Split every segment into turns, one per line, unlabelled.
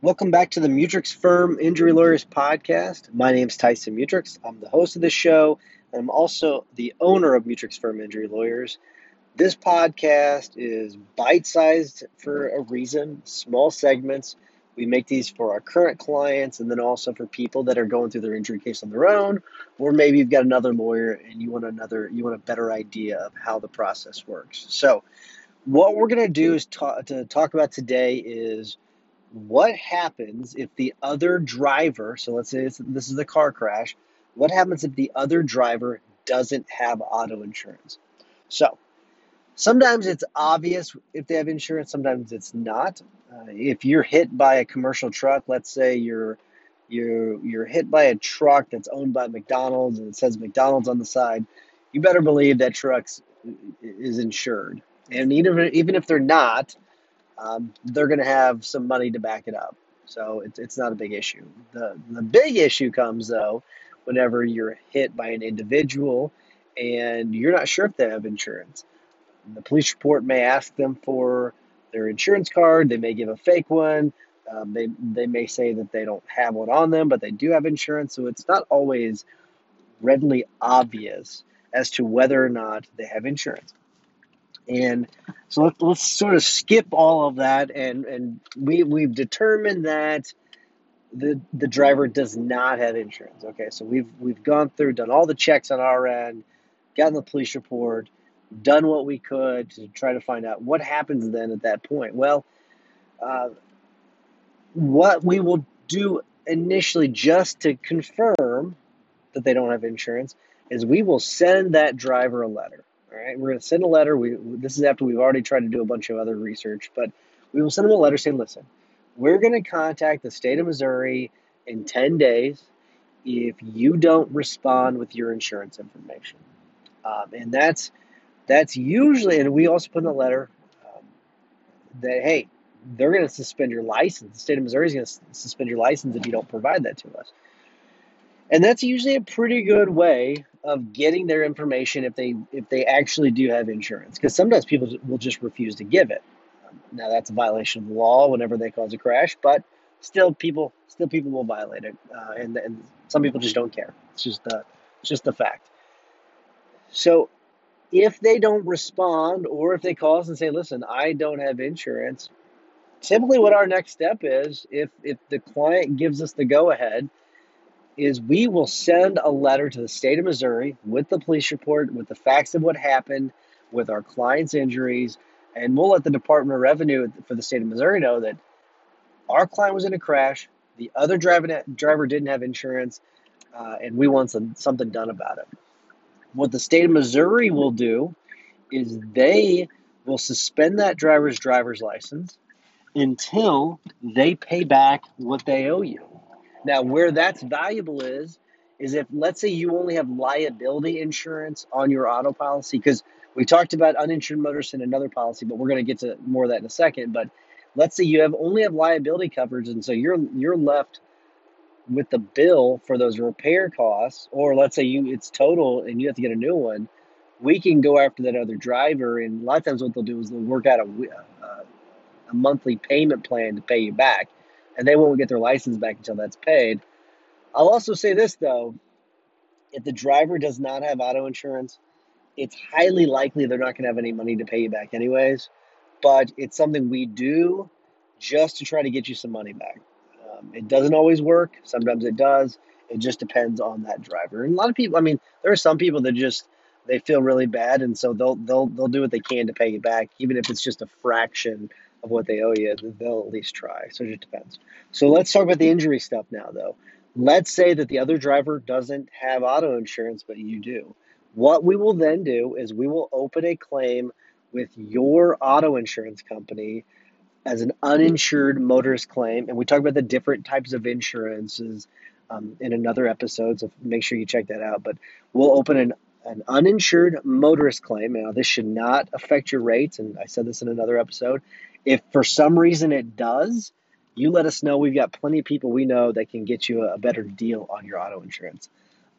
Welcome back to the Mutrux Firm Injury Lawyers podcast. My name is Tyson Mutrux. I'm the host of the show, and I'm also the owner of Mutrux Firm Injury Lawyers. This podcast is bite sized for a reason, small segments. We make these for our current clients and then also for people that are going through their injury case on their own, or maybe you've got another lawyer and you want another you want a better idea of how the process works. So, what we're going to do is talk, to talk about today is what happens if the other driver, so let's say this is a car crash, what happens if the other driver doesn't have auto insurance? So, sometimes it's obvious if they have insurance, sometimes it's not. Uh, if you're hit by a commercial truck, let's say you're you're you're hit by a truck that's owned by McDonald's and it says McDonald's on the side, you better believe that truck is insured. And even even if they're not, um, they're going to have some money to back it up. So it's, it's not a big issue. The, the big issue comes, though, whenever you're hit by an individual and you're not sure if they have insurance. The police report may ask them for their insurance card, they may give a fake one. Um, they, they may say that they don't have one on them, but they do have insurance. So it's not always readily obvious as to whether or not they have insurance. And so let, us sort of skip all of that, and, and we, we've determined that the the driver does not have insurance. Okay, so we've we've gone through, done all the checks on our end, gotten the police report, done what we could to try to find out what happens then at that point. Well, uh, what we will do initially, just to confirm that they don't have insurance, is we will send that driver a letter. All right, we're going to send a letter. We this is after we've already tried to do a bunch of other research, but we will send them a letter saying, "Listen, we're going to contact the state of Missouri in 10 days if you don't respond with your insurance information." Um, and that's that's usually, and we also put in the letter um, that hey, they're going to suspend your license. The state of Missouri is going to suspend your license if you don't provide that to us. And that's usually a pretty good way of getting their information if they if they actually do have insurance because sometimes people will just refuse to give it. Now that's a violation of the law whenever they cause a crash but still people still people will violate it uh, and, and some people just don't care. It's just the it's just the fact. So if they don't respond or if they call us and say listen i don't have insurance typically what our next step is if if the client gives us the go ahead is we will send a letter to the state of Missouri with the police report, with the facts of what happened, with our client's injuries, and we'll let the Department of Revenue for the state of Missouri know that our client was in a crash, the other driver, driver didn't have insurance, uh, and we want some, something done about it. What the state of Missouri will do is they will suspend that driver's driver's license until they pay back what they owe you. Now, where that's valuable is, is if let's say you only have liability insurance on your auto policy, because we talked about uninsured motorists in another policy, but we're going to get to more of that in a second. But let's say you have only have liability coverage, and so you're you're left with the bill for those repair costs, or let's say you it's total and you have to get a new one. We can go after that other driver, and a lot of times what they'll do is they'll work out a, a, a monthly payment plan to pay you back and they won't get their license back until that's paid. I'll also say this though if the driver does not have auto insurance, it's highly likely they're not going to have any money to pay you back, anyways. But it's something we do just to try to get you some money back. Um, it doesn't always work, sometimes it does. It just depends on that driver. And a lot of people, I mean, there are some people that just they feel really bad, and so they'll they'll they'll do what they can to pay you back, even if it's just a fraction of what they owe you, they'll at least try. So it just depends. So let's talk about the injury stuff now, though. Let's say that the other driver doesn't have auto insurance, but you do. What we will then do is we will open a claim with your auto insurance company as an uninsured motorist claim. And we talk about the different types of insurances um, in another episode, so make sure you check that out. But we'll open an an uninsured motorist claim. Now, this should not affect your rates, and I said this in another episode. If for some reason it does, you let us know. We've got plenty of people we know that can get you a better deal on your auto insurance.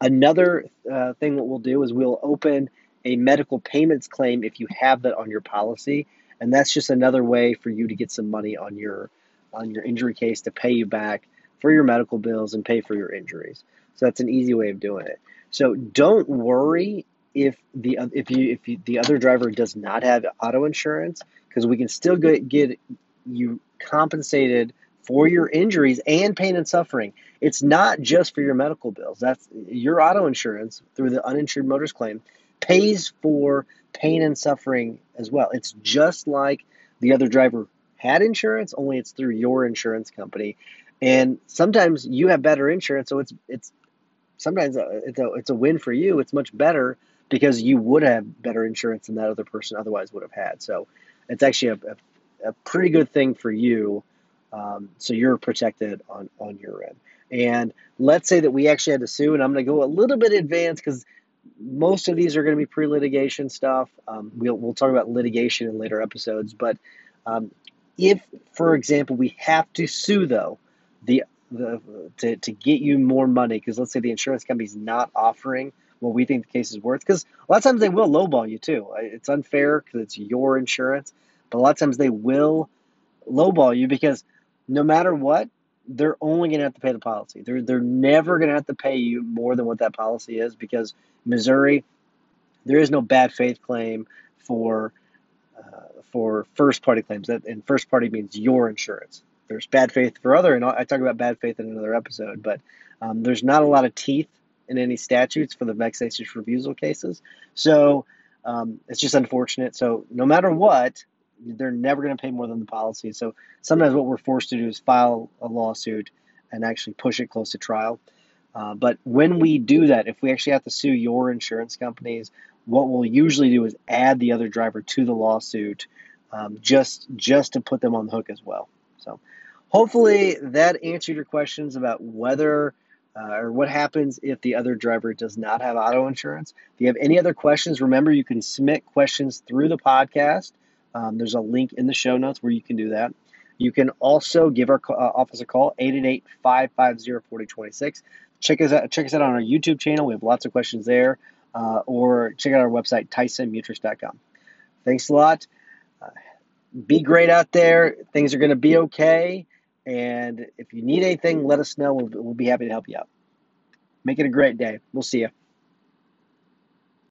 Another uh, thing that we'll do is we'll open a medical payments claim if you have that on your policy, and that's just another way for you to get some money on your on your injury case to pay you back for your medical bills and pay for your injuries. So that's an easy way of doing it. So don't worry if the if you if you, the other driver does not have auto insurance because we can still get, get you compensated for your injuries and pain and suffering. It's not just for your medical bills. That's your auto insurance through the uninsured motorist claim pays for pain and suffering as well. It's just like the other driver had insurance, only it's through your insurance company. And sometimes you have better insurance, so it's it's sometimes uh, it's a it's a win for you. It's much better because you would have better insurance than that other person otherwise would have had. So it's actually a, a, a pretty good thing for you. Um, so you're protected on on your end. And let's say that we actually had to sue, and I'm going to go a little bit advanced because most of these are going to be pre-litigation stuff. Um, we'll we'll talk about litigation in later episodes, but um, if, for example, we have to sue though, the the to, to get you more money because let's say the insurance company's not offering what we think the case is worth because a lot of times they will lowball you too. It's unfair because it's your insurance, but a lot of times they will lowball you because no matter what, they're only going to have to pay the policy. They're they're never going to have to pay you more than what that policy is because Missouri, there is no bad faith claim for uh, for first party claims. That and first party means your insurance. There's bad faith for other, and I talk about bad faith in another episode. But um, there's not a lot of teeth in any statutes for the vexatious refusal cases. So um, it's just unfortunate. So no matter what, they're never going to pay more than the policy. So sometimes what we're forced to do is file a lawsuit and actually push it close to trial. Uh, but when we do that, if we actually have to sue your insurance companies, what we'll usually do is add the other driver to the lawsuit, um, just just to put them on the hook as well. So hopefully that answered your questions about whether uh, or what happens if the other driver does not have auto insurance. If you have any other questions, remember you can submit questions through the podcast. Um, there's a link in the show notes where you can do that. You can also give our uh, office a call, 888 550 4026. Check us out. Check us out on our YouTube channel. We have lots of questions there. Uh, or check out our website, TysonMutrux.com. Thanks a lot. Uh, be great out there. Things are going to be okay. And if you need anything, let us know. We'll, we'll be happy to help you out. Make it a great day. We'll see you.